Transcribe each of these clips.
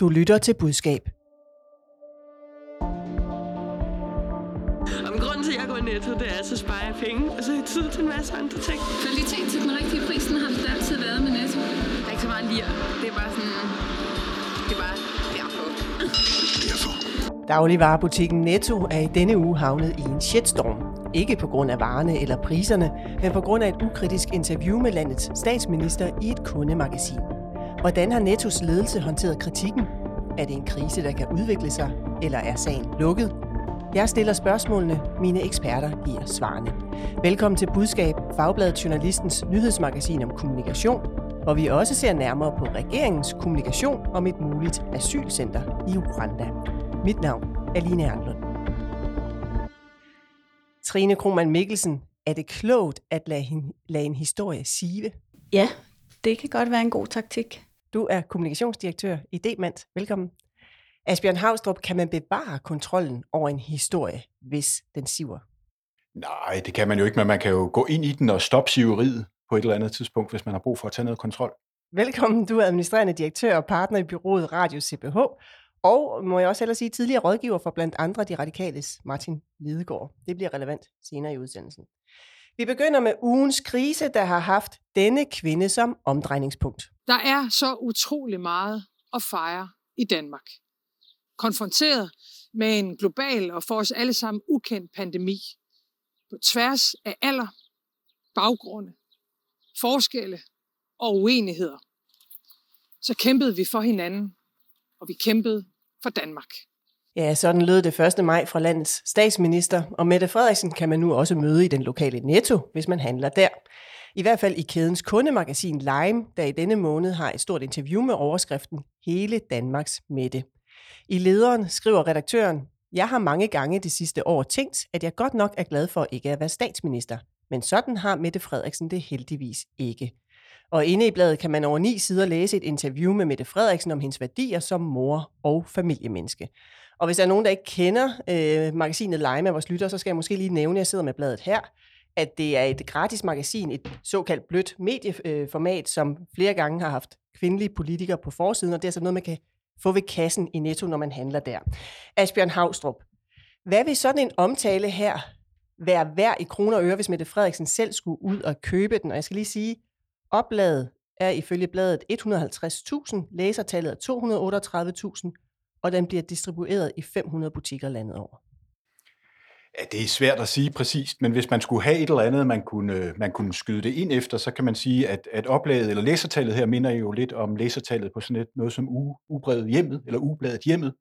Du lytter til budskab. Og grunden til, at jeg går i netto, det er, at så sparer jeg penge, og så har jeg tid til en masse andre ting. Kvalitet til den rigtige pris, den har det altid været med Netto. Der er ikke så meget lir. Det er bare sådan... Det er bare derfor. Dagligvarerbutikken Netto er i denne uge havnet i en shitstorm. Ikke på grund af varerne eller priserne, men på grund af et ukritisk interview med landets statsminister i et kundemagasin. Hvordan har Nettos ledelse håndteret kritikken? Er det en krise, der kan udvikle sig, eller er sagen lukket? Jeg stiller spørgsmålene, mine eksperter giver svarene. Velkommen til Budskab, Fagbladet Journalistens nyhedsmagasin om kommunikation, hvor vi også ser nærmere på regeringens kommunikation om et muligt asylcenter i Uganda. Mit navn er Line Ernlund. Trine Krohmann Mikkelsen, er det klogt at lade, hende, lade en historie sive? Ja, det kan godt være en god taktik. Du er kommunikationsdirektør i Demand. Velkommen. Asbjørn Havstrup, kan man bevare kontrollen over en historie, hvis den siver? Nej, det kan man jo ikke, men man kan jo gå ind i den og stoppe siveriet på et eller andet tidspunkt, hvis man har brug for at tage noget kontrol. Velkommen, du er administrerende direktør og partner i byrådet Radio CPH, og må jeg også ellers sige tidligere rådgiver for blandt andre de radikales Martin Lidegaard. Det bliver relevant senere i udsendelsen. Vi begynder med ugens krise, der har haft denne kvinde som omdrejningspunkt. Der er så utrolig meget at fejre i Danmark. Konfronteret med en global og for os alle sammen ukendt pandemi. På tværs af alder, baggrunde, forskelle og uenigheder. Så kæmpede vi for hinanden, og vi kæmpede for Danmark. Ja, sådan lød det 1. maj fra landets statsminister, og Mette Frederiksen kan man nu også møde i den lokale Netto, hvis man handler der. I hvert fald i kædens kundemagasin Lime, der i denne måned har et stort interview med overskriften Hele Danmarks Mette. I lederen skriver redaktøren, jeg har mange gange det sidste år tænkt, at jeg godt nok er glad for ikke at være statsminister. Men sådan har Mette Frederiksen det heldigvis ikke. Og inde i bladet kan man over ni sider læse et interview med Mette Frederiksen om hendes værdier som mor og familiemenneske. Og hvis der er nogen, der ikke kender øh, magasinet Lime af vores lytter, så skal jeg måske lige nævne, at jeg sidder med bladet her, at det er et gratis magasin, et såkaldt blødt medieformat, øh, som flere gange har haft kvindelige politikere på forsiden, og det er altså noget, man kan få ved kassen i Netto, når man handler der. Asbjørn Havstrup, hvad vil sådan en omtale her være værd i kroner og øre, hvis Mette Frederiksen selv skulle ud og købe den? Og jeg skal lige sige, oplaget er ifølge bladet 150.000, læsertallet er 238.000, og den bliver distribueret i 500 butikker landet over. Ja, det er svært at sige præcist, men hvis man skulle have et eller andet, man kunne, man kunne skyde det ind efter, så kan man sige, at, at oplaget eller læsertallet her minder jo lidt om læsertallet på sådan et, noget som u, ubredet hjemmet, eller ubladet hjemmet.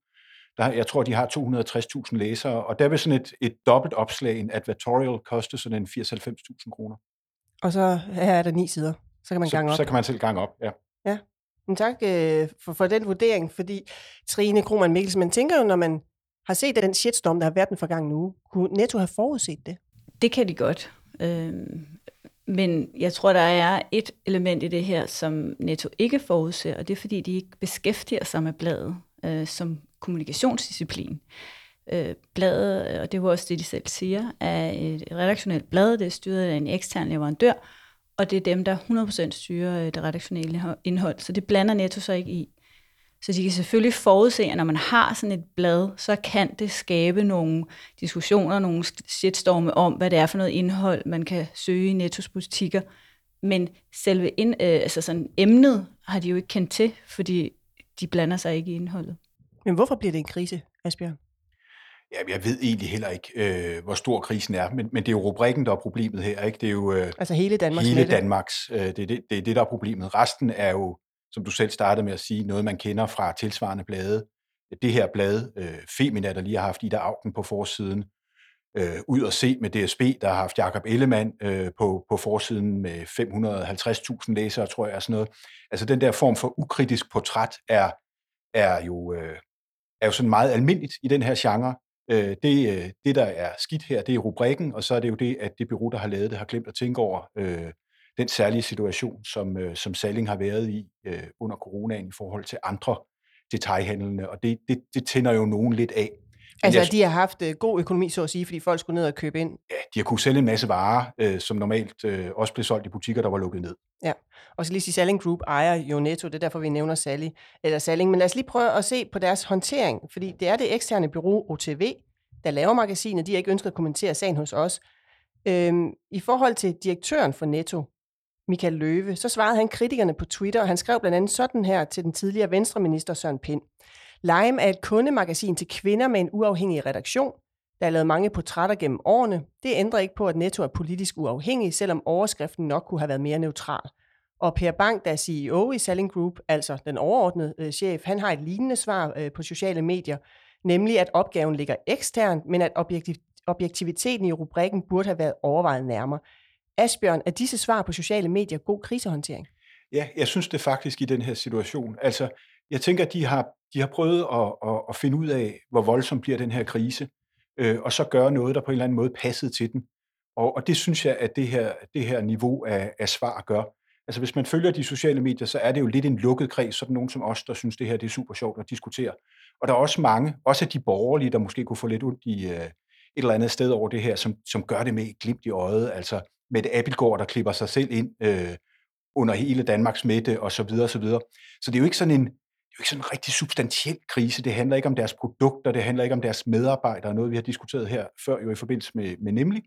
Der, jeg tror, de har 260.000 læsere, og der vil sådan et, et dobbelt opslag, en advertorial, koste sådan en 80-90.000 kroner. Og så her er der ni sider. Så kan man så, gange op. Så kan man selv gange op, ja. Ja, men tak øh, for, for den vurdering, fordi Trine Krohmann Mikkelsen, man tænker jo, når man har set den shitstorm, der har været den forgangne uge, kunne Netto have forudset det? Det kan de godt. Øhm, men jeg tror, der er et element i det her, som Netto ikke forudser, og det er, fordi de ikke beskæftiger sig med bladet øh, som kommunikationsdisciplin. Øh, bladet, og det var også det, de selv siger, er et redaktionelt blad, det er styret af en ekstern leverandør, og det er dem, der 100% styrer øh, det redaktionelle indhold, så det blander Netto så ikke i. Så de kan selvfølgelig forudse, at når man har sådan et blad, så kan det skabe nogle diskussioner, nogle shitstorme om, hvad det er for noget indhold, man kan søge i Nettos butikker. Men selve ind, øh, altså sådan emnet har de jo ikke kendt til, fordi de blander sig ikke i indholdet. Men hvorfor bliver det en krise, Asbjørn? Ja, jeg ved egentlig heller ikke, øh, hvor stor krisen er, men, men det er jo rubrikken, der er problemet her. Ikke? Det er jo øh, altså hele Danmarks hele Danmarks. Øh, det, er det, det er det, der er problemet. Resten er jo, som du selv startede med at sige, noget, man kender fra tilsvarende blade. Det her blad, øh, Femina, der lige har haft Ida Augen på forsiden, øh, ud og se med DSB, der har haft Jakob Ellemann øh, på, på forsiden med 550.000 læsere, tror jeg, og sådan noget. Altså den der form for ukritisk portræt er, er, jo, øh, er jo sådan meget almindeligt i den her genre. Øh, det, øh, det, der er skidt her, det er rubrikken, og så er det jo det, at det bureau, der har lavet det, har glemt at tænke over øh, den særlige situation, som, øh, som Salling har været i øh, under coronaen i forhold til andre detaljhandlende, og det, det, det tænder jo nogen lidt af. Altså, jeg- de har haft øh, god økonomi, så at sige, fordi folk skulle ned og købe ind. Ja, de har kunnet sælge en masse varer, øh, som normalt øh, også blev solgt i butikker, der var lukket ned. Og så lige sige, Salling Group ejer jo Netto, det er derfor, vi nævner Sally, eller Salling. Men lad os lige prøve at se på deres håndtering, fordi det er det eksterne bureau OTV, der laver magasinet. De har ikke ønsket at kommentere sagen hos os. Øhm, I forhold til direktøren for Netto, Michael Løve, så svarede han kritikerne på Twitter, og han skrev blandt andet sådan her til den tidligere venstreminister Søren Pind. Lime er et kundemagasin til kvinder med en uafhængig redaktion. Der er lavet mange portrætter gennem årene. Det ændrer ikke på, at Netto er politisk uafhængig, selvom overskriften nok kunne have været mere neutral. Og Per Bang, der er CEO i Selling Group, altså den overordnede øh, chef, han har et lignende svar øh, på sociale medier, nemlig at opgaven ligger eksternt, men at objektiv- objektiviteten i rubrikken burde have været overvejet nærmere. Asbjørn, er disse svar på sociale medier god krisehåndtering? Ja, jeg synes det faktisk i den her situation. Altså, jeg tænker, at de har, de har prøvet at, at, at finde ud af, hvor voldsom bliver den her krise, øh, og så gøre noget, der på en eller anden måde passede til den. Og, og det synes jeg, at det her, det her niveau af, af svar gør. Altså, hvis man følger de sociale medier, så er det jo lidt en lukket kreds, sådan nogen som os, der synes, det her det er super sjovt at diskutere. Og der er også mange, også af de borgerlige, der måske kunne få lidt ondt i øh, et eller andet sted over det her, som, som gør det med et glimt i øjet. Altså, med et Abelgaard, der klipper sig selv ind øh, under hele Danmarks midte og så videre og så videre. Så det er jo ikke sådan en, det er jo ikke sådan en rigtig substantiel krise. Det handler ikke om deres produkter, det handler ikke om deres medarbejdere, noget vi har diskuteret her før jo i forbindelse med, med Nemlig.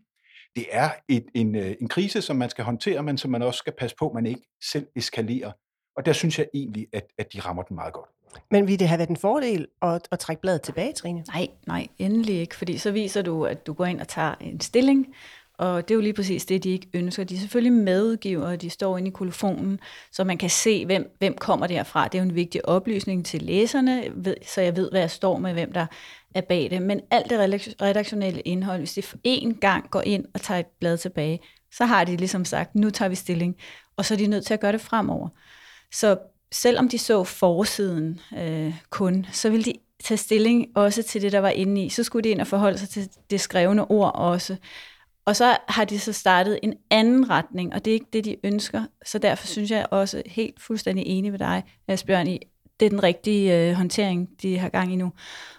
Det er et, en, øh, en krise, som man skal håndtere, men som man også skal passe på, at man ikke selv eskalerer. Og der synes jeg egentlig, at, at de rammer den meget godt. Men ville det have været en fordel at, at trække bladet tilbage, Trine? Nej, nej, endelig ikke, fordi så viser du, at du går ind og tager en stilling, og det er jo lige præcis det, de ikke ønsker. De er selvfølgelig medudgivere, de står inde i kolofonen, så man kan se, hvem, hvem kommer derfra. Det er jo en vigtig oplysning til læserne, så jeg ved, hvad jeg står med, hvem der er bag det. Men alt det redaktionelle indhold, hvis de for én gang går ind og tager et blad tilbage, så har de ligesom sagt, nu tager vi stilling, og så er de nødt til at gøre det fremover. Så selvom de så forsiden øh, kun, så ville de tage stilling også til det, der var inde i. Så skulle de ind og forholde sig til det skrevne ord også. Og så har de så startet en anden retning, og det er ikke det, de ønsker. Så derfor synes jeg også helt fuldstændig enig med dig, Asbjørn, i, det er den rigtige øh, håndtering, de har gang i nu.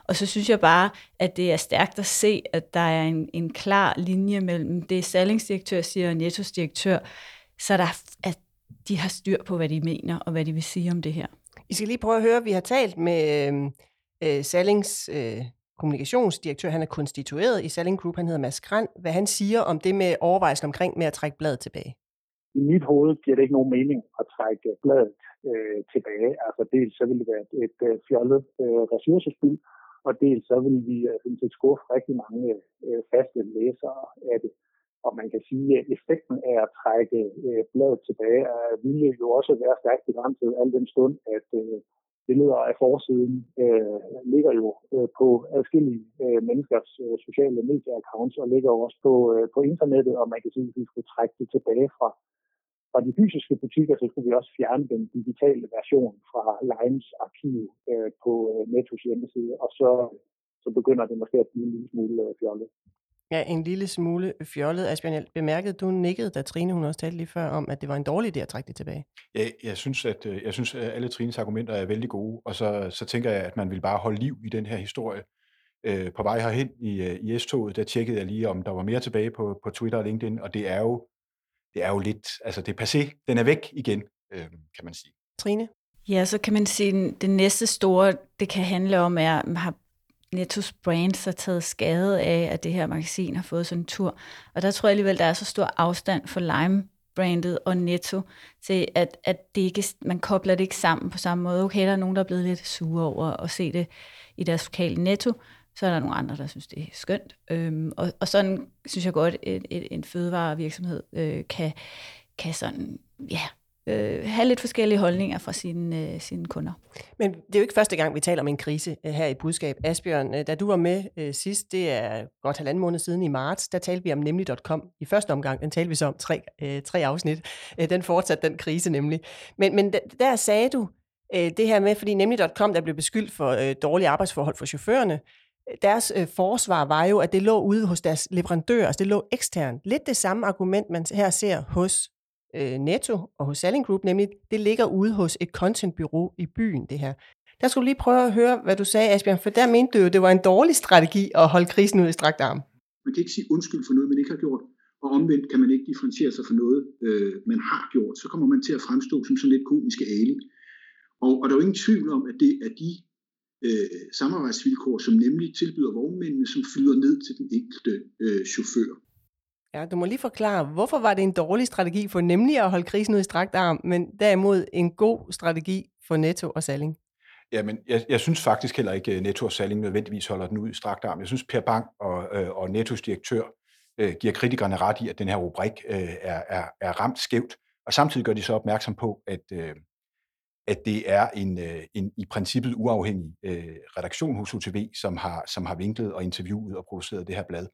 Og så synes jeg bare, at det er stærkt at se, at der er en, en klar linje mellem det, salgsdirektør siger og Nettos direktør, så der, at de har styr på, hvad de mener og hvad de vil sige om det her. I skal lige prøve at høre, vi har talt med øh, øh Sallings øh, kommunikationsdirektør, han er konstitueret i Selling Group, han hedder Mads Grand, hvad han siger om det med overvejelsen omkring med at trække bladet tilbage. i mit hoved giver det ikke nogen mening at trække bladet øh, tilbage. Altså dels så vil det være et, et øh, fjollet øh, ressourcespil, og dels så vil vi øh, sådan set skuffe rigtig mange øh, faste læsere af det. Og man kan sige, at effekten af at trække øh, bladet tilbage er, ville jo også være stærkt begrænset, al den stund, at øh, billeder af forsiden øh, ligger jo øh, på adskillige øh, menneskers øh, sociale medieaccounts og ligger jo også på, øh, på internettet, og man kan sige, at vi skulle trække det tilbage fra, fra de fysiske butikker, så skulle vi også fjerne den digitale version fra Limes arkiv øh, på øh, Nettos hjemmeside, og så, så begynder det måske at blive en lille smule øh, fjollet. Ja, en lille smule fjollet. Asbjørn, jeg bemærkede, du nikkede, da Trine hun også talte lige før om, at det var en dårlig idé at trække det tilbage. Jeg, jeg, synes, at, øh, jeg synes, at alle Trines argumenter er vældig gode, og så, så tænker jeg, at man vil bare holde liv i den her historie. Øh, på vej herhen i, øh, i S-toget, der tjekkede jeg lige, om der var mere tilbage på, på Twitter og LinkedIn, og det er jo, det er jo lidt, altså det er passé, den er væk igen, øh, kan man sige. Trine? Ja, så kan man sige, at det næste store, det kan handle om, er, at har Nettos brand så taget skade af, at det her magasin har fået sådan en tur. Og der tror jeg alligevel, der er så stor afstand for Lime-brandet og Netto, til at, at det ikke, man kobler det ikke sammen på samme måde. Okay, der er nogen, der er blevet lidt sure over at se det i deres lokale Netto, så er der nogle andre, der synes, det er skønt. Øhm, og, og sådan synes jeg godt, at en fødevarevirksomhed øh, kan, kan sådan, ja, øh, have lidt forskellige holdninger fra sine, øh, sine kunder. Men det er jo ikke første gang, vi taler om en krise øh, her i Budskab. Asbjørn, øh, da du var med øh, sidst, det er godt halvanden måned siden i marts, der talte vi om nemlig.com. I første omgang, den talte vi så om tre, øh, tre afsnit. Øh, den fortsatte den krise nemlig. Men, men der sagde du øh, det her med, fordi nemlig.com, der blev beskyldt for øh, dårlige arbejdsforhold for chaufførerne, øh, deres øh, forsvar var jo, at det lå ude hos deres leverandør, altså det lå eksternt. Lidt det samme argument, man her ser hos øh, Netto og hos Selling Group, nemlig det ligger ude hos et contentbureau i byen, det her. Der skulle du lige prøve at høre, hvad du sagde, Asbjørn, for der mente du jo, det var en dårlig strategi at holde krisen ud i strakt arm. Man kan ikke sige undskyld for noget, man ikke har gjort, og omvendt kan man ikke differentiere sig for noget, øh, man har gjort. Så kommer man til at fremstå som sådan lidt komiske ali. Og, og der er jo ingen tvivl om, at det er de øh, samarbejdsvilkår, som nemlig tilbyder vognmændene, som flyder ned til den enkelte øh, chauffør. Ja, du må lige forklare, hvorfor var det en dårlig strategi for nemlig at holde krisen ud i strakt arm, men derimod en god strategi for Netto og Salling? Jamen, jeg, jeg synes faktisk heller ikke, at Netto og Salling nødvendigvis holder den ud i strakt arm. Jeg synes, Per Bang og, øh, og Nettos direktør øh, giver kritikerne ret i, at den her rubrik øh, er, er, er ramt skævt. Og samtidig gør de så opmærksom på, at, øh, at det er en, øh, en i princippet uafhængig øh, redaktion hos UTV, som har, som har vinklet og interviewet og produceret det her blad.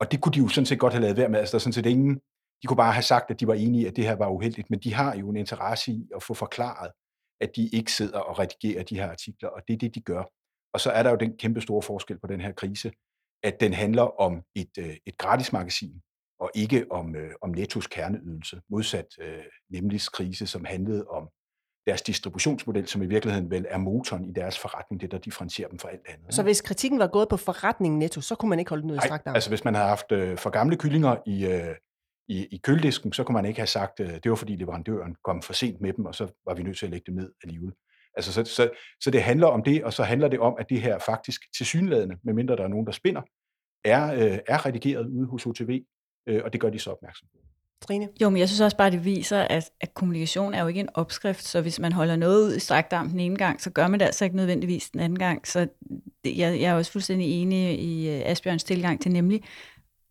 Og det kunne de jo sådan set godt have lavet være med. Altså, der er sådan set ingen, de kunne bare have sagt, at de var enige at det her var uheldigt, men de har jo en interesse i at få forklaret, at de ikke sidder og redigerer de her artikler, og det er det, de gør. Og så er der jo den kæmpe store forskel på den her krise, at den handler om et, øh, et gratis magasin, og ikke om, øh, om Nettos kerneydelse, modsat øh, nemlig krise, som handlede om deres distributionsmodel, som i virkeligheden vel er motoren i deres forretning, det der differentierer dem fra alt andet. Så hvis kritikken var gået på forretningen netto, så kunne man ikke holde den ud i strakt altså hvis man havde haft øh, for gamle kyllinger i, øh, i, i køledisken, så kunne man ikke have sagt, øh, det var fordi leverandøren kom for sent med dem, og så var vi nødt til at lægge dem ned alligevel. Altså, så, så, så det handler om det, og så handler det om, at det her faktisk til synlædende, medmindre der er nogen, der spinder, er, øh, er redigeret ude hos OTV, øh, og det gør de så opmærksom på. Trine? Jo, men jeg synes også bare, det viser, at, at kommunikation er jo ikke en opskrift, så hvis man holder noget ud i strakt arm den ene gang, så gør man det altså ikke nødvendigvis den anden gang. Så det, jeg, jeg er også fuldstændig enig i øh, Asbjørns tilgang til nemlig,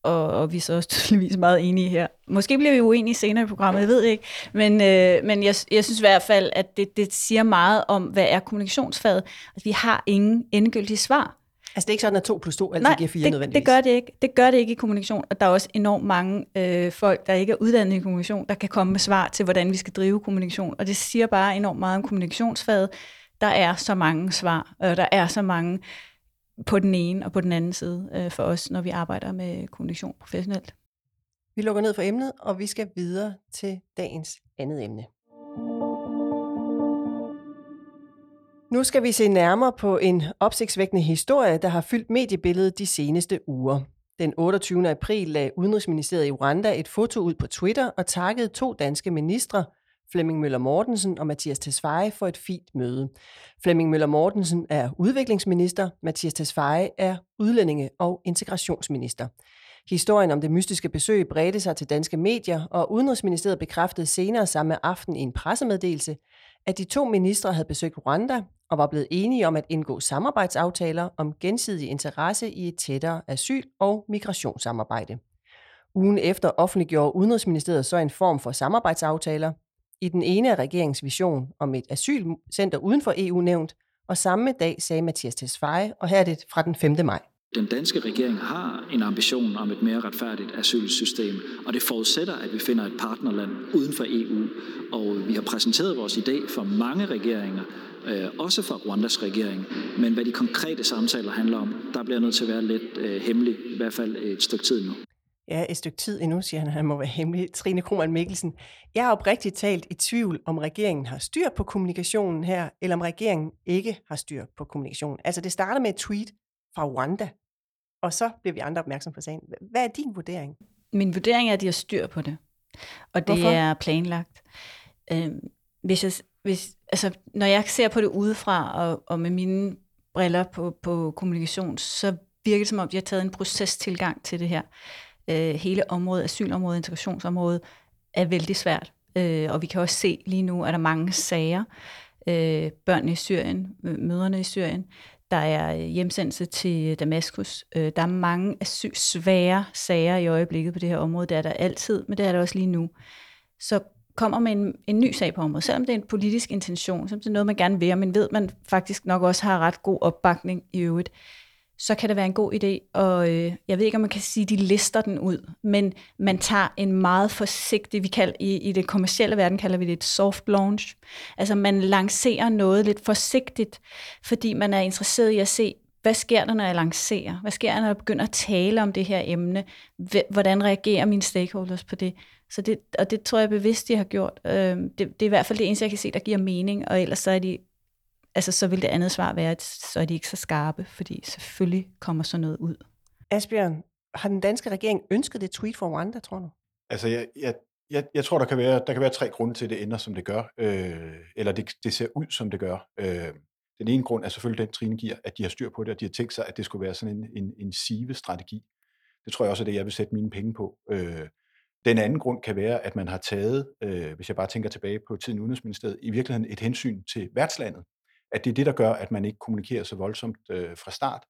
og, og vi er så også tydeligvis meget enige her. Måske bliver vi uenige senere i programmet, jeg ved ikke, men, øh, men jeg, jeg synes i hvert fald, at det, det siger meget om, hvad er kommunikationsfaget. Altså, vi har ingen endegyldige svar. Altså det er ikke sådan, at 2 plus 2 altid Nej, giver 4 det, nødvendigvis? det gør det ikke. Det gør det ikke i kommunikation, og der er også enormt mange øh, folk, der ikke er uddannet i kommunikation, der kan komme med svar til, hvordan vi skal drive kommunikation. Og det siger bare enormt meget om kommunikationsfaget. Der er så mange svar, og der er så mange på den ene og på den anden side øh, for os, når vi arbejder med kommunikation professionelt. Vi lukker ned for emnet, og vi skal videre til dagens andet emne. Nu skal vi se nærmere på en opsigtsvækkende historie, der har fyldt mediebilledet de seneste uger. Den 28. april lagde Udenrigsministeriet i Rwanda et foto ud på Twitter og takkede to danske ministre, Flemming Møller Mortensen og Mathias Tesfaye for et fint møde. Flemming Møller Mortensen er udviklingsminister, Mathias Tesfaye er udlændinge- og integrationsminister. Historien om det mystiske besøg bredte sig til danske medier, og Udenrigsministeriet bekræftede senere samme aften i en pressemeddelelse, at de to ministre havde besøgt Rwanda og var blevet enige om at indgå samarbejdsaftaler om gensidig interesse i et tættere asyl- og migrationssamarbejde. Ugen efter offentliggjorde Udenrigsministeriet så en form for samarbejdsaftaler. I den ene er regeringens vision om et asylcenter uden for EU nævnt, og samme dag sagde Mathias Tesfaye, og her er det fra den 5. maj. Den danske regering har en ambition om et mere retfærdigt asylsystem, og det forudsætter, at vi finder et partnerland uden for EU. Og vi har præsenteret vores idé for mange regeringer, øh, også for Rwandas regering. Men hvad de konkrete samtaler handler om, der bliver nødt til at være lidt øh, i hvert fald et stykke tid nu. Ja, et stykke tid endnu, siger han, han må være hemmelig. Trine Krohmann Mikkelsen. Jeg er oprigtigt talt i tvivl, om regeringen har styr på kommunikationen her, eller om regeringen ikke har styr på kommunikationen. Altså, det starter med et tweet fra Rwanda, og så bliver vi andre opmærksom på sagen. Hvad er din vurdering? Min vurdering er, at de har styr på det. Og det Hvorfor? er planlagt. Øhm, hvis jeg, hvis, altså, når jeg ser på det udefra, og, og med mine briller på, på kommunikation, så virker det som om, de har taget en procestilgang til det her. Øh, hele området, asylområdet, integrationsområdet, er vældig svært. Øh, og vi kan også se lige nu, at der er mange sager. Øh, børnene i Syrien, møderne i Syrien, der er øh, hjemsendelse til øh, Damaskus. Øh, der er mange asyl, svære sager i øjeblikket på det her område. Det er der altid, men det er der også lige nu. Så kommer med en, en ny sag på området, selvom det er en politisk intention, selvom det er noget, man gerne vil, men ved, man faktisk nok også har ret god opbakning i øvrigt, så kan det være en god idé, og øh, jeg ved ikke, om man kan sige, at de lister den ud, men man tager en meget forsigtig, vi kalder, i, i det kommercielle verden kalder vi det et soft launch, altså man lancerer noget lidt forsigtigt, fordi man er interesseret i at se, hvad sker der, når jeg lancerer? Hvad sker der, når jeg begynder at tale om det her emne? Hvordan reagerer mine stakeholders på det? Så det, og det tror jeg bevidst, de har gjort. Øh, det, det er i hvert fald det eneste, jeg kan se, der giver mening, og ellers så er de altså, så vil det andet svar være, at så er de ikke så skarpe, fordi selvfølgelig kommer sådan noget ud. Asbjørn, har den danske regering ønsket det tweet for Rwanda, tror du? Altså, jeg, jeg, jeg, jeg tror, der kan, være, der kan være tre grunde til, at det ender, som det gør. Øh, eller det, det ser ud, som det gør. Øh, den ene grund er selvfølgelig den, Trine giver, at de har styr på det, og de har tænkt sig, at det skulle være sådan en, en, en sive-strategi. Det tror jeg også er det, jeg vil sætte mine penge på. Øh, den anden grund kan være, at man har taget, øh, hvis jeg bare tænker tilbage på tiden Udenrigsministeriet, i virkeligheden et hensyn til værtslandet. At det er det, der gør, at man ikke kommunikerer så voldsomt øh, fra start.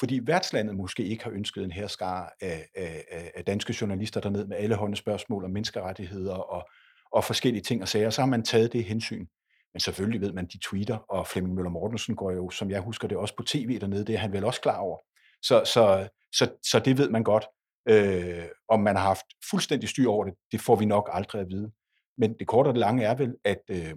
Fordi værtslandet måske ikke har ønsket en herskare af, af, af danske journalister derned med alle hånde spørgsmål om menneskerettigheder og, og forskellige ting og sager. Så har man taget det hensyn. Men selvfølgelig ved man, de tweeter, og Flemming Møller Mortensen går jo, som jeg husker det, også på tv dernede. Det er han vel også klar over. Så, så, så, så det ved man godt. Øh, om man har haft fuldstændig styr over det, det får vi nok aldrig at vide. Men det korte og det lange er vel, at, øh,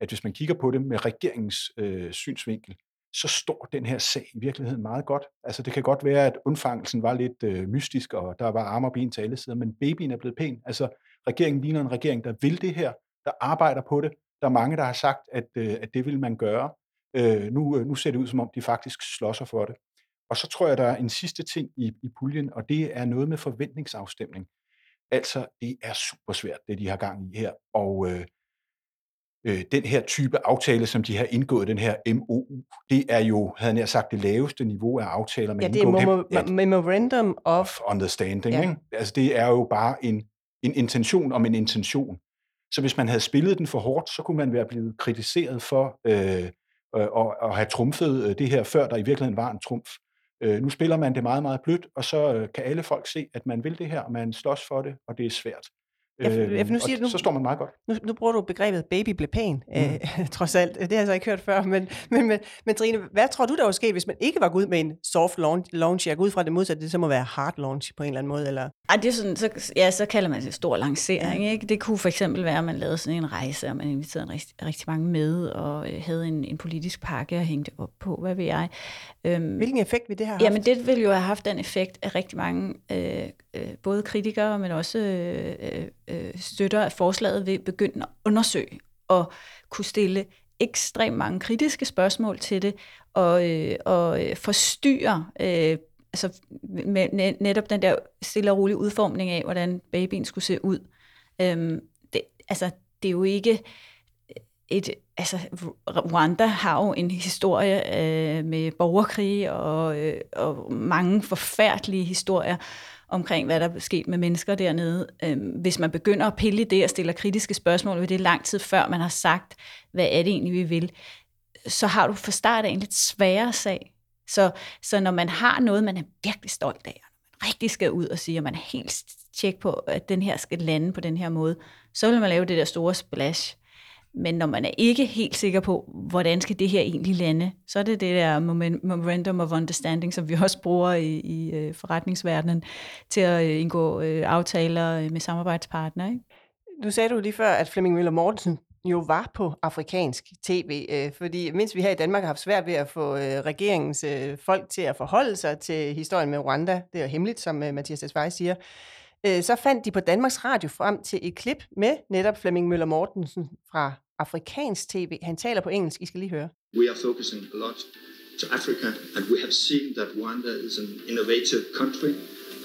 at hvis man kigger på det med regeringens øh, synsvinkel, så står den her sag i virkeligheden meget godt. Altså det kan godt være, at undfangelsen var lidt øh, mystisk, og der var arme og ben til alle sider, men babyen er blevet pæn. Altså regeringen ligner en regering, der vil det her, der arbejder på det. Der er mange, der har sagt, at, øh, at det vil man gøre. Øh, nu, øh, nu ser det ud, som om de faktisk slås for det. Og så tror jeg, der er en sidste ting i, i puljen, og det er noget med forventningsafstemning. Altså, det er super svært, det de har gang i her. Og øh, øh, den her type aftale, som de har indgået, den her MOU, det er jo, havde jeg sagt, det laveste niveau af aftaler, man Ja, det er indgår. memo- Memorandum of... understanding. Ja. Ikke? Altså, det er jo bare en, en intention om en intention. Så hvis man havde spillet den for hårdt, så kunne man være blevet kritiseret for øh, øh, at, at have trumfet øh, det her, før der i virkeligheden var en trumf. Øh, nu spiller man det meget, meget blødt, og så øh, kan alle folk se, at man vil det her, og man slås for det, og det er svært. Ja, for- ja, for nu og siger du- så står man meget godt. Nu, nu bruger du begrebet baby blev pæn, mm. øh, trods alt. Det har jeg så ikke hørt før. Men, men, men, men Trine, hvad tror du, der var sket, hvis man ikke var gået ud med en soft launch? launch? Jeg går ud fra det modsatte, det så må være hard launch på en eller anden måde. Eller? Ej, det er sådan, så, ja, så kalder man det stor lancering. Ikke? Det kunne for eksempel være, at man lavede sådan en rejse, og man inviterede en rigtig, rigtig mange med, og øh, havde en, en politisk pakke og hængte op på, hvad ved jeg. Øhm, Hvilken effekt vil det have haft? Jamen, det ville jo have haft den effekt, at rigtig mange, øh, øh, både kritikere, men også øh, øh, støtter af forslaget, vil begynde at undersøge og kunne stille ekstremt mange kritiske spørgsmål til det, og, øh, og øh, forstyrre øh, altså med netop den der stille og rolige udformning af, hvordan babyen skulle se ud. Øhm, det, altså, det er jo ikke et, altså, Rwanda har jo en historie øh, med borgerkrig og, øh, og mange forfærdelige historier omkring, hvad der er sket med mennesker dernede. Øhm, hvis man begynder at pille det og stiller kritiske spørgsmål ved det lang tid før man har sagt, hvad er det egentlig, vi vil, så har du for start af en lidt sværere sag. Så, så når man har noget, man er virkelig stolt af, og man rigtig skal ud og sige, at man er helt tjek på, at den her skal lande på den her måde, så vil man lave det der store splash. Men når man er ikke helt sikker på, hvordan skal det her egentlig lande, så er det det der moment- memorandum of understanding, som vi også bruger i, i øh, forretningsverdenen til at øh, indgå øh, aftaler med samarbejdspartnere. Ikke? Nu sagde du lige før, at Flemming Møller Mortensen jo var på afrikansk tv, øh, fordi mens vi her i Danmark har haft svært ved at få øh, regeringens øh, folk til at forholde sig til historien med Rwanda, det er jo hemmeligt, som øh, Mathias Desvej siger, øh, så fandt de på Danmarks Radio frem til et klip med netop Flemming Møller Mortensen fra afrikansk tv. Han taler på engelsk, I skal lige høre. We are focusing a lot to Africa, and we have seen that Rwanda is an innovative country,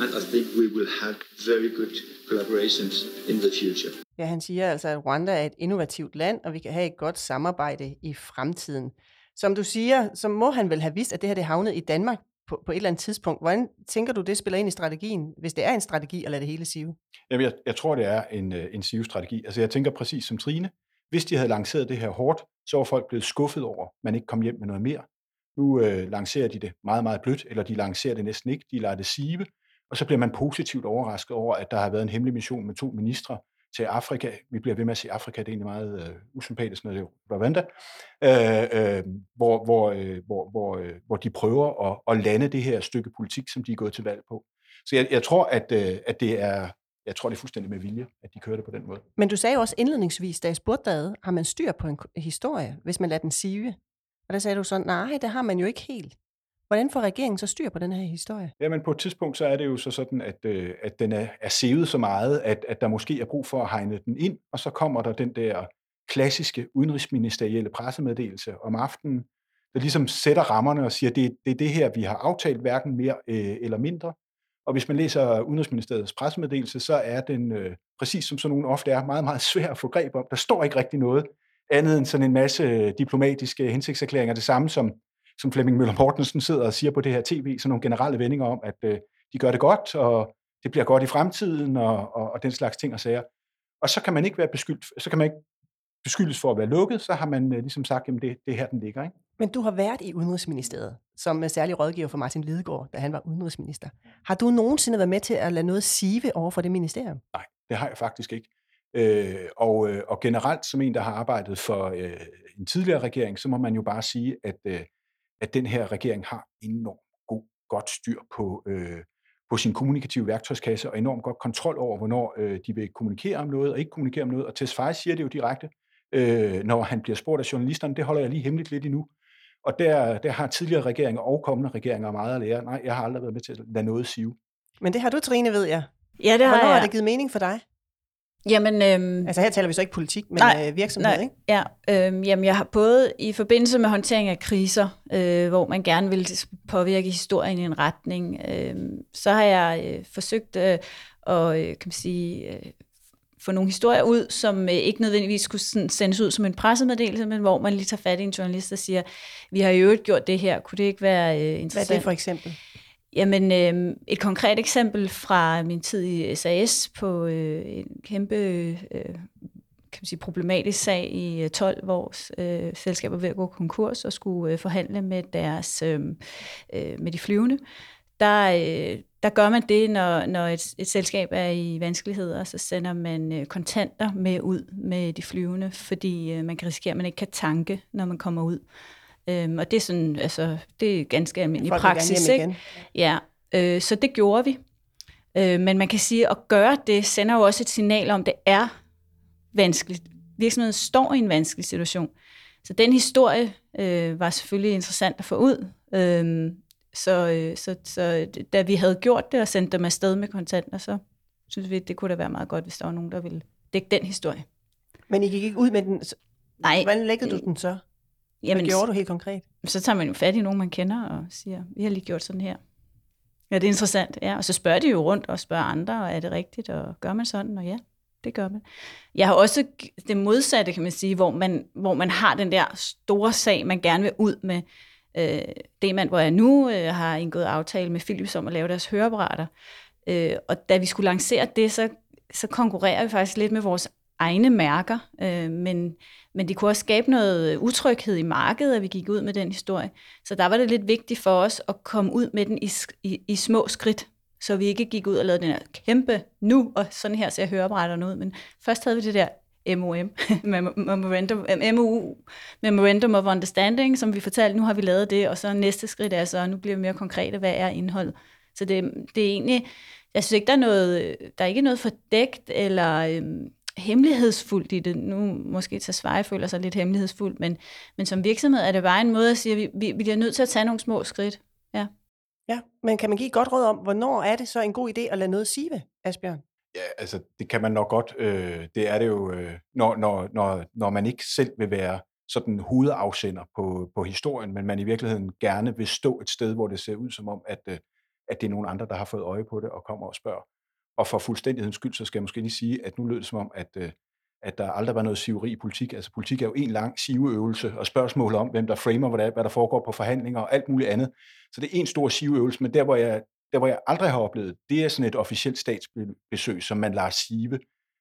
and I think we will have very good collaborations in the future. Ja, han siger altså, at Rwanda er et innovativt land, og vi kan have et godt samarbejde i fremtiden. Som du siger, så må han vel have vidst, at det her det havnet i Danmark på, på et eller andet tidspunkt. Hvordan tænker du, det spiller ind i strategien, hvis det er en strategi at lade det hele sive? Jamen, jeg, jeg tror, det er en, øh, en SIV-strategi. Altså, jeg tænker præcis som Trine. Hvis de havde lanceret det her hårdt, så var folk blevet skuffet over, at man ikke kom hjem med noget mere. Nu øh, lancerer de det meget, meget blødt, eller de lancerer det næsten ikke. De lader det sive, og så bliver man positivt overrasket over, at der har været en hemmelig mission med to ministre til Afrika. Vi bliver ved med at sige Afrika, det er egentlig meget øh, usympatisk, når det er Rwanda, øh, øh, hvor, hvor, øh, hvor, hvor, øh, hvor de prøver at, at lande det her stykke politik, som de er gået til valg på. Så jeg, jeg tror, at, øh, at det er, jeg tror, det er fuldstændig med vilje, at de kører det på den måde. Men du sagde også indledningsvis, da jeg spurgte dig, har man styr på en historie, hvis man lader den sive? Og der sagde du så, nej, det har man jo ikke helt. Hvordan får regeringen så styr på den her historie? Jamen på et tidspunkt, så er det jo så sådan, at, øh, at den er, er sevet så meget, at, at der måske er brug for at hegne den ind, og så kommer der den der klassiske udenrigsministerielle pressemeddelelse om aftenen, der ligesom sætter rammerne og siger, det, det er det her, vi har aftalt, hverken mere øh, eller mindre. Og hvis man læser Udenrigsministeriets pressemeddelelse, så er den, øh, præcis som sådan nogle ofte er, meget, meget svær at få greb om. Der står ikke rigtig noget andet end sådan en masse øh, diplomatiske hensigtserklæringer. Det samme som, som Flemming Møller Mortensen sidder og siger på det her tv, sådan nogle generelle vendinger om, at øh, de gør det godt, og det bliver godt i fremtiden, og, og, og den slags ting og sager. Og så kan man ikke være beskyldt, så kan man ikke beskyldes for at være lukket, så har man øh, ligesom sagt, at det, det er her, den ligger. Ikke? Men du har været i Udenrigsministeriet som øh, særlig rådgiver for Martin Lidegaard, da han var udenrigsminister. Har du nogensinde været med til at lade noget sive over for det ministerium? Nej, det har jeg faktisk ikke. Øh, og, øh, og generelt som en, der har arbejdet for øh, en tidligere regering, så må man jo bare sige, at, øh, at den her regering har enormt god, godt styr på, øh, på sin kommunikative værktøjskasse og enormt godt kontrol over, hvornår øh, de vil kommunikere om noget og ikke kommunikere om noget. Og Tesfaye siger det jo direkte, øh, når han bliver spurgt af journalisterne. Det holder jeg lige hemmeligt lidt endnu. Og der, der har tidligere regeringer og kommende regeringer meget at lære. Nej, jeg har aldrig været med til at lade noget sive. Men det har du, Trine, ved jeg. Ja, det har Hvornår jeg. har det givet mening for dig? Jamen, øhm, Altså her taler vi så ikke politik, men nej, øh, virksomhed, nej, ikke? Ja, øhm, jamen jeg har både i forbindelse med håndtering af kriser, øh, hvor man gerne vil påvirke historien i en retning, øh, så har jeg øh, forsøgt øh, at øh, kan man sige, øh, få nogle historier ud, som øh, ikke nødvendigvis skulle sådan sendes ud som en pressemeddelelse, men hvor man lige tager fat i en journalist og siger, vi har i øvrigt gjort det her, kunne det ikke være øh, interessant? Hvad er det for eksempel? Jamen, øh, et konkret eksempel fra min tid i SAS på øh, en kæmpe øh, kan man sige, problematisk sag i 12, hvor øh, selskaber ved at gå konkurs og skulle øh, forhandle med deres øh, øh, med de flyvende. Der, øh, der gør man det, når, når et, et selskab er i vanskeligheder, så sender man øh, kontanter med ud med de flyvende, fordi øh, man kan risikere, at man ikke kan tanke, når man kommer ud. Øhm, og det er sådan, altså, det er ganske almindelig Folk praksis, ikke? igen. Ja, øh, så det gjorde vi. Øh, men man kan sige, at gøre det sender jo også et signal om, at det er vanskeligt. Virksomheden står i en vanskelig situation. Så den historie øh, var selvfølgelig interessant at få ud. Øh, så, øh, så, så da vi havde gjort det og sendt dem afsted med kontanter, så synes vi, det kunne da være meget godt, hvis der var nogen, der ville dække den historie. Men I gik ikke ud med den. så- Nej. Hvordan læggede du den så? Hvad gjorde du helt konkret? Så tager man jo fat i nogen, man kender, og siger, vi har lige gjort sådan her. Ja, det er interessant, ja. Og så spørger de jo rundt og spørger andre, og er det rigtigt, og gør man sådan? Og ja, det gør man. Jeg har også det modsatte, kan man sige, hvor man, hvor man har den der store sag, man gerne vil ud med. Øh, det mand, hvor jeg nu øh, har indgået aftale med Philips om at lave deres høreapparater. Øh, og da vi skulle lancere det, så, så konkurrerer vi faktisk lidt med vores egne mærker, øh, men, men det kunne også skabe noget utryghed i markedet, at vi gik ud med den historie. Så der var det lidt vigtigt for os at komme ud med den i, i, i små skridt, så vi ikke gik ud og lavede den her kæmpe nu, og sådan her ser høreapparaterne ud. Men først havde vi det der MOM, Memorandum, MOU, Memorandum of Understanding, som vi fortalte, nu har vi lavet det, og så næste skridt er så, nu bliver vi mere konkrete, hvad er indholdet. Så det, det er egentlig, jeg synes ikke, der er noget, der er ikke noget fordækt eller øhm, hemmelighedsfuldt i det. Nu måske til Sverige føler sig lidt hemmelighedsfuldt, men, men som virksomhed er det bare en måde at sige, at vi, vi, vi bliver nødt til at tage nogle små skridt. Ja. Ja, men kan man give et godt råd om, hvornår er det så en god idé at lade noget sive, Asbjørn? Ja, altså det kan man nok godt. Øh, det er det jo, øh, når, når, når, når man ikke selv vil være sådan hovedafsender på, på historien, men man i virkeligheden gerne vil stå et sted, hvor det ser ud som om, at, øh, at det er nogen andre, der har fået øje på det og kommer og spørger. Og for fuldstændighedens skyld, så skal jeg måske lige sige, at nu lød det som om, at, øh, at der aldrig var noget siveri i politik. Altså politik er jo en lang siveøvelse og spørgsmål om, hvem der framer, hvad der, hvad der foregår på forhandlinger og alt muligt andet. Så det er en stor siveøvelse, men der hvor jeg der hvor jeg aldrig har oplevet, det er sådan et officielt statsbesøg, som man lader sive,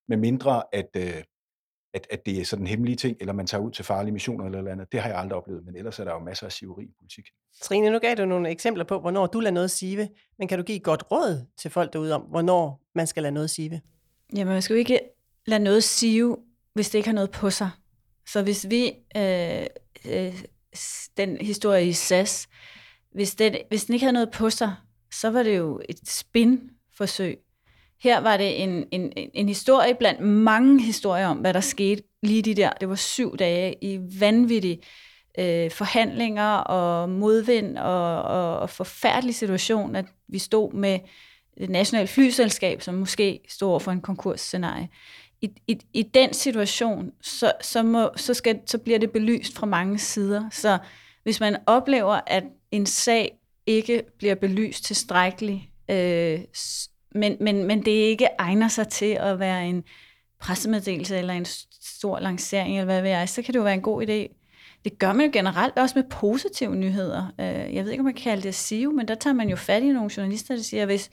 med mindre at, øh, at, at det er sådan hemmelige ting, eller man tager ud til farlige missioner eller noget andet. Det har jeg aldrig oplevet, men ellers er der jo masser af siveri i politik. Trine, nu gav du nogle eksempler på, hvornår du lader noget sive, men kan du give et godt råd til folk derude om, hvornår man skal lade noget sive? Jamen, man skal jo ikke lade noget sive, hvis det ikke har noget på sig. Så hvis vi, øh, øh, den historie i SAS, hvis den, hvis den ikke havde noget på sig, så var det jo et spinforsøg. Her var det en, en, en historie blandt mange historier om, hvad der skete lige de der. Det var syv dage i vanvittige øh, forhandlinger og modvind og, og, og forfærdelig situation, at vi stod med et nationalt flyselskab, som måske stod over for en konkursscenarie. i, i, i den situation, så, så, må, så, skal, så bliver det belyst fra mange sider. Så hvis man oplever, at en sag ikke bliver belyst tilstrækkeligt, øh, men, men, men det ikke egner sig til at være en pressemeddelelse eller en stor lancering, eller hvad ved jeg, så kan det jo være en god idé. Det gør man jo generelt også med positive nyheder. Øh, jeg ved ikke, om man kan kalde det SIO, men der tager man jo fat i nogle journalister, der siger, hvis,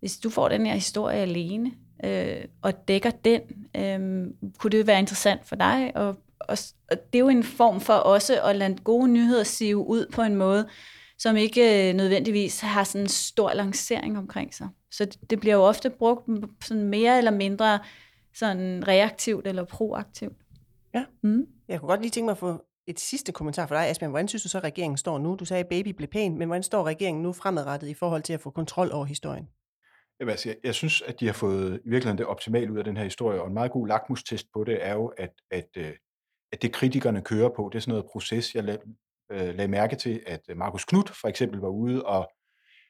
hvis du får den her historie alene, øh, og dækker den, øh, kunne det være interessant for dig? Og, og, og det er jo en form for også at lade gode nyheder sive ud på en måde, som ikke øh, nødvendigvis har sådan en stor lancering omkring sig. Så det, det bliver jo ofte brugt sådan mere eller mindre sådan reaktivt eller proaktivt. Ja. Mm. Jeg kunne godt lige tænke mig at få et sidste kommentar for dig, Asbjørn. Hvordan synes du så, at regeringen står nu? Du sagde, at baby blev pæn, men hvordan står regeringen nu fremadrettet i forhold til at få kontrol over historien? Jamen, altså, jeg, jeg synes, at de har fået i virkeligheden det optimale ud af den her historie, og en meget god lakmustest på det er jo, at, at, øh, at det kritikerne kører på, det er sådan noget proces. Jeg øh, lagde mærke til, at øh, Markus Knudt for eksempel var ude, og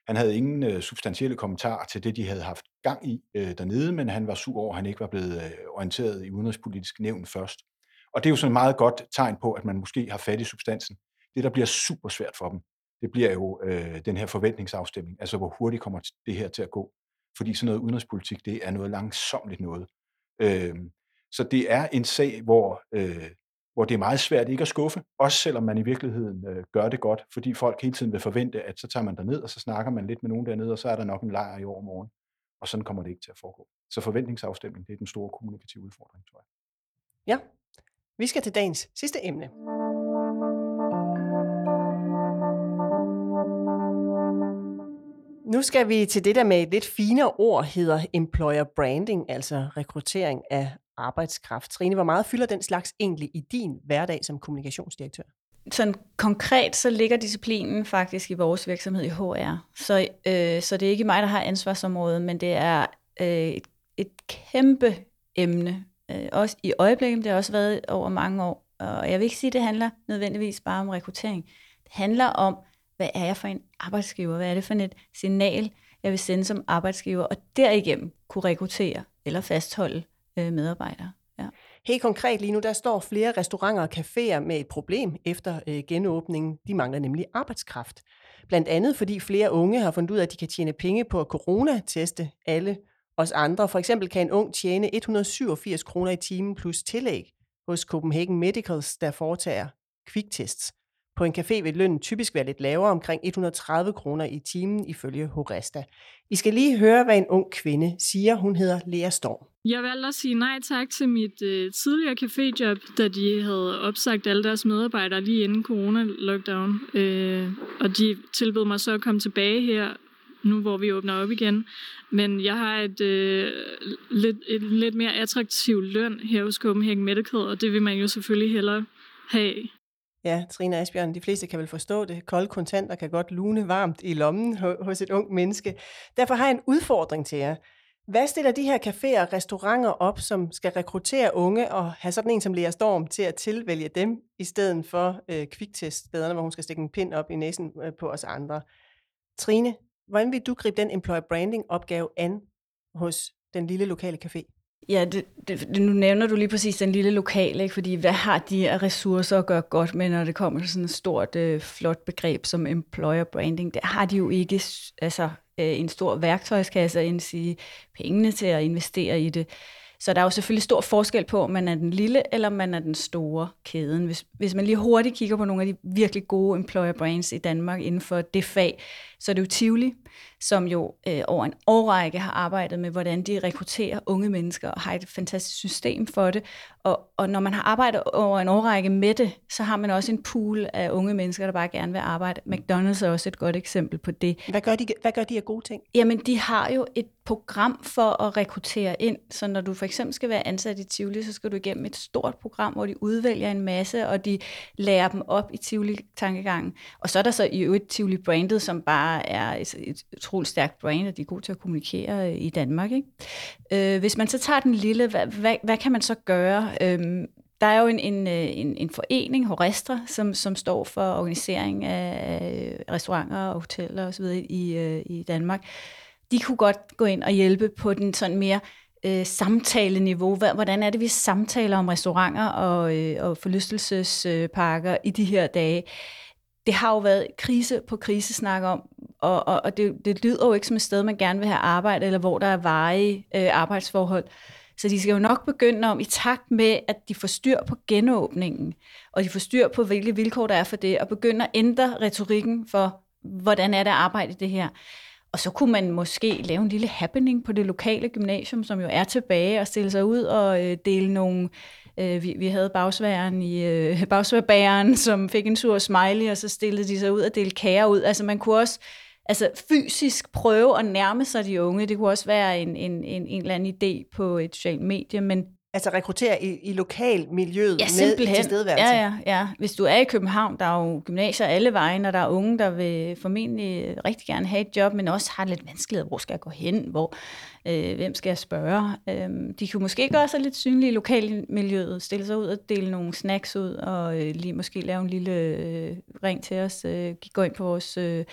han havde ingen øh, substantielle kommentarer til det, de havde haft gang i øh, dernede, men han var sur over, at han ikke var blevet øh, orienteret i udenrigspolitisk nævn først. Og det er jo sådan et meget godt tegn på, at man måske har fat i substansen. Det, der bliver super svært for dem, det bliver jo øh, den her forventningsafstemning. Altså, hvor hurtigt kommer det her til at gå. Fordi sådan noget udenrigspolitik, det er noget langsomt noget. Øh, så det er en sag, hvor, øh, hvor det er meget svært ikke at skuffe, også selvom man i virkeligheden øh, gør det godt, fordi folk hele tiden vil forvente, at så tager man ned og så snakker man lidt med nogen dernede, og så er der nok en lejr i overmorgen. Og sådan kommer det ikke til at foregå. Så forventningsafstemning, det er den store kommunikative udfordring, tror jeg. Ja, vi skal til dagens sidste emne. Nu skal vi til det, der med et lidt finere ord hedder employer branding, altså rekruttering af arbejdskraft. Trine, hvor meget fylder den slags egentlig i din hverdag som kommunikationsdirektør? Sådan konkret, så ligger disciplinen faktisk i vores virksomhed i HR. Så, øh, så det er ikke mig, der har ansvarsområdet, men det er øh, et, et kæmpe emne øh, også i øjeblikket, det har også været over mange år. Og jeg vil ikke sige, at det handler nødvendigvis bare om rekruttering. Det handler om, hvad er jeg for en arbejdsgiver? Hvad er det for et signal, jeg vil sende som arbejdsgiver? Og derigennem kunne rekruttere eller fastholde øh, medarbejdere. Ja. Helt konkret lige nu, der står flere restauranter og caféer med et problem efter øh, genåbningen. De mangler nemlig arbejdskraft. Blandt andet fordi flere unge har fundet ud af, at de kan tjene penge på at coronateste alle os andre. For eksempel kan en ung tjene 187 kroner i timen plus tillæg hos Copenhagen Medicals, der foretager kviktests. På en café vil lønnen typisk være lidt lavere, omkring 130 kroner i timen ifølge Horesta. I skal lige høre, hvad en ung kvinde siger. Hun hedder Lea Storm. Jeg valgte at sige nej tak til mit øh, tidligere caféjob, da de havde opsagt alle deres medarbejdere lige inden corona-lockdown. Øh, og de tilbød mig så at komme tilbage her nu hvor vi åbner op igen. Men jeg har et, øh, lidt, et lidt mere attraktiv løn her hos Copenhagen Medical, og det vil man jo selvfølgelig hellere have. Ja, Trine Asbjørn, de fleste kan vel forstå det. Kolde kontanter kan godt lune varmt i lommen hos et ung menneske. Derfor har jeg en udfordring til jer. Hvad stiller de her caféer og restauranter op, som skal rekruttere unge og have sådan en som Lea Storm til at tilvælge dem, i stedet for øh, kvikteststederne, hvor hun skal stikke en pind op i næsen øh, på os andre? Trine, Hvordan vil du gribe den employer branding opgave an hos den lille lokale café? Ja, det, det, nu nævner du lige præcis den lille lokale, ikke? fordi hvad har de af ressourcer at gøre godt med, når det kommer til sådan et stort, øh, flot begreb som employer branding? Der har de jo ikke altså, øh, en stor værktøjskasse at sige pengene til at investere i det. Så der er jo selvfølgelig stor forskel på, om man er den lille, eller om man er den store kæden. Hvis, hvis man lige hurtigt kigger på nogle af de virkelig gode employer brands i Danmark inden for det fag, så er det jo Tivoli, som jo øh, over en årrække har arbejdet med, hvordan de rekrutterer unge mennesker, og har et fantastisk system for det. Og, og når man har arbejdet over en årrække med det, så har man også en pool af unge mennesker, der bare gerne vil arbejde. McDonald's er også et godt eksempel på det. Hvad gør de, hvad gør de af gode ting? Jamen, de har jo et program for at rekruttere ind. Så når du for eksempel skal være ansat i Tivoli, så skal du igennem et stort program, hvor de udvælger en masse, og de lærer dem op i Tivoli-tankegangen. Og så er der så i øvrigt Tivoli-brandet, som bare er et, et utroligt stærkt brand, og de er gode til at kommunikere øh, i Danmark. Ikke? Øh, hvis man så tager den lille, hvad, hvad, hvad kan man så gøre? Øh, der er jo en, en, øh, en, en forening, Horestra, som, som står for organisering af restauranter og hoteller osv. i, øh, i Danmark. De kunne godt gå ind og hjælpe på den sådan mere øh, samtaleniveau. Hvordan er det, vi samtaler om restauranter og, øh, og forlystelsesparker i de her dage? Det har jo været krise på krise snak om, og, og, og det, det lyder jo ikke som et sted, man gerne vil have arbejde, eller hvor der er varige øh, arbejdsforhold. Så de skal jo nok begynde om, i takt med, at de får styr på genåbningen, og de får styr på, hvilke vilkår der er for det, og begynder at ændre retorikken for, hvordan er det at arbejde i det her. Og så kunne man måske lave en lille happening på det lokale gymnasium, som jo er tilbage, og stille sig ud og øh, dele nogle... Øh, vi, vi havde bagsværen i øh, bagsværbæren, som fik en sur smiley, og så stillede de sig ud og delte kager ud. Altså man kunne også altså fysisk prøve at nærme sig de unge. Det kunne også være en, en, en, en eller anden idé på et socialt medie, men Altså rekruttere i, i lokalmiljøet ja, med tilstedeværelse? Ja, ja, ja. Hvis du er i København, der er jo gymnasier alle vejen, og der er unge, der vil formentlig rigtig gerne have et job, men også har lidt vanskelighed. Hvor skal jeg gå hen? Hvor, øh, hvem skal jeg spørge? Øh, de kunne måske gøre sig lidt synlige i lokalmiljøet, stille sig ud og dele nogle snacks ud, og øh, lige måske lave en lille øh, ring til os, øh, gå ind på vores... Øh,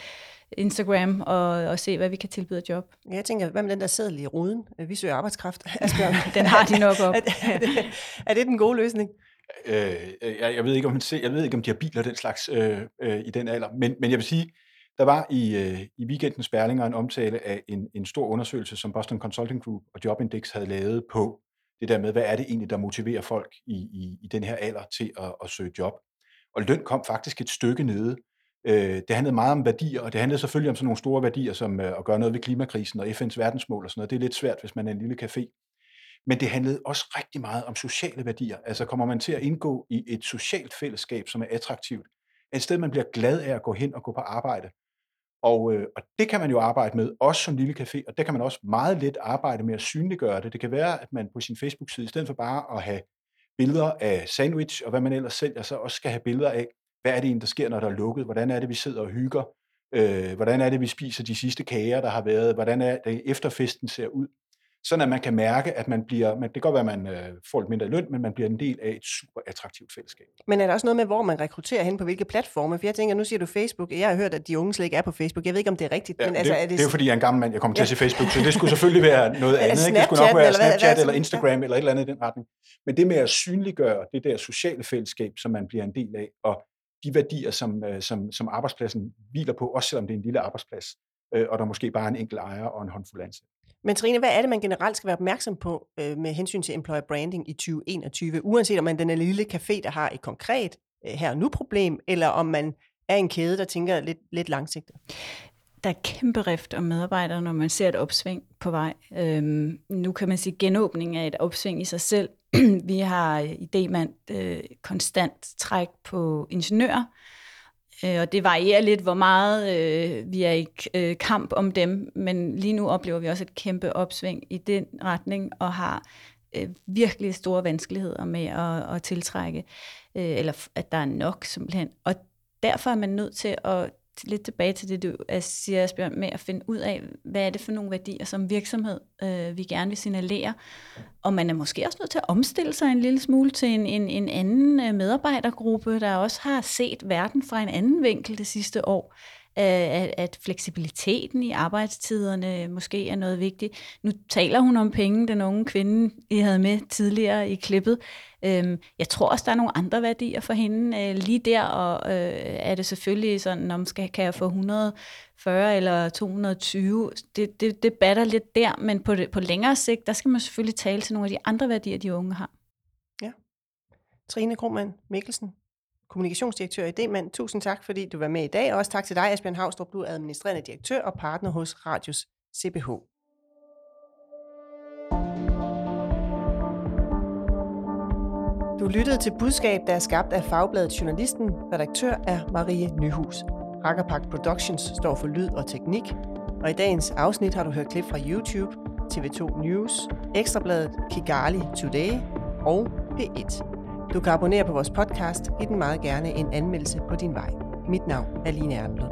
Instagram og, og se, hvad vi kan tilbyde job. Jeg tænker, hvad med den der sædel i ruden? Vi søger arbejdskraft. den har de nok op. er, er, det, er det den gode løsning? Øh, jeg, jeg, ved ikke, om man ser, jeg ved ikke, om de har biler den slags øh, øh, i den alder, men, men jeg vil sige, der var i, øh, i weekendens Berlinger en omtale af en, en stor undersøgelse, som Boston Consulting Group og Jobindex havde lavet på det der med, hvad er det egentlig, der motiverer folk i, i, i den her alder til at, at søge job. Og løn kom faktisk et stykke nede. Øh, det handlede meget om værdier, og det handlede selvfølgelig om sådan nogle store værdier, som øh, at gøre noget ved klimakrisen og FN's verdensmål og sådan noget. Det er lidt svært, hvis man er en lille café. Men det handlede også rigtig meget om sociale værdier. Altså kommer man til at indgå i et socialt fællesskab, som er attraktivt. Et sted, man bliver glad af at gå hen og gå på arbejde. Og, øh, og det kan man jo arbejde med, også som lille café, og der kan man også meget let arbejde med at synliggøre det. Det kan være, at man på sin Facebook-side, i stedet for bare at have billeder af sandwich og hvad man ellers sælger, så også skal have billeder af, hvad er det egentlig, der sker, når der er lukket? Hvordan er det, vi sidder og hygger? Øh, hvordan er det, vi spiser de sidste kager, der har været? Hvordan er det, efterfesten ser ud? Sådan at man kan mærke, at man bliver, man, det kan godt være, at man øh, får lidt mindre løn, men man bliver en del af et super attraktivt fællesskab. Men er der også noget med, hvor man rekrutterer hen på hvilke platforme? For jeg tænker, nu siger du Facebook. Jeg har hørt, at de unge slet ikke er på Facebook. Jeg ved ikke, om det er rigtigt. Ja, men det, altså, er det... det er jo fordi, jeg er en gammel mand. Jeg kommer til at se Facebook, så det skulle selvfølgelig være noget andet. Ikke? Det skulle nok være eller Snapchat hvad, eller Instagram eller et eller andet i den retning. Men det med at synliggøre det der sociale fællesskab, som man bliver en del af, og de værdier, som, øh, som, som arbejdspladsen hviler på, også selvom det er en lille arbejdsplads, øh, og der måske bare er en enkelt ejer og en håndfuld ansatte. Men Trine, hvad er det, man generelt skal være opmærksom på øh, med hensyn til employer branding i 2021, uanset om man den er lille café, der har et konkret øh, her og nu problem, eller om man er en kæde, der tænker lidt, lidt langsigtet? Der er kæmpe rift om medarbejdere, når man ser et opsving på vej. Øhm, nu kan man sige, at genåbning er et opsving i sig selv. vi har øh, i Demand øh, konstant træk på ingeniører, øh, og det varierer lidt, hvor meget øh, vi er i øh, kamp om dem, men lige nu oplever vi også et kæmpe opsving i den retning, og har øh, virkelig store vanskeligheder med at, at tiltrække, øh, eller at der er nok simpelthen. Og derfor er man nødt til at lidt tilbage til det, du øh, siger, Asbjørn, med at finde ud af, hvad er det for nogle værdier som virksomhed, øh, vi gerne vil signalere. Og man er måske også nødt til at omstille sig en lille smule til en, en, en anden øh, medarbejdergruppe, der også har set verden fra en anden vinkel det sidste år. Øh, at, at fleksibiliteten i arbejdstiderne måske er noget vigtigt. Nu taler hun om penge, den unge kvinde, I havde med tidligere i klippet. Øhm, jeg tror også, der er nogle andre værdier for hende øh, lige der, og øh, er det selvfølgelig sådan, om skal, kan jeg få 140 eller 220? Det, det, det batter lidt der, men på, det, på længere sigt, der skal man selvfølgelig tale til nogle af de andre værdier, de unge har. Ja. Trine Krohmann Mikkelsen, kommunikationsdirektør i Demand. Tusind tak, fordi du var med i dag, og også tak til dig, Asbjørn Havstrup, du er administrerende direktør og partner hos Radius CBH. Du lyttede til budskab, der er skabt af Fagbladet Journalisten. Redaktør er Marie Nyhus. Rakkerpak Productions står for lyd og teknik. Og i dagens afsnit har du hørt klip fra YouTube, TV2 News, Ekstrabladet, Kigali Today og P1. Du kan abonnere på vores podcast. Giv den meget gerne en anmeldelse på din vej. Mit navn er Line Erlund.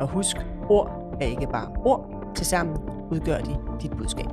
Og husk, ord er ikke bare ord. Tilsammen udgør de dit budskab.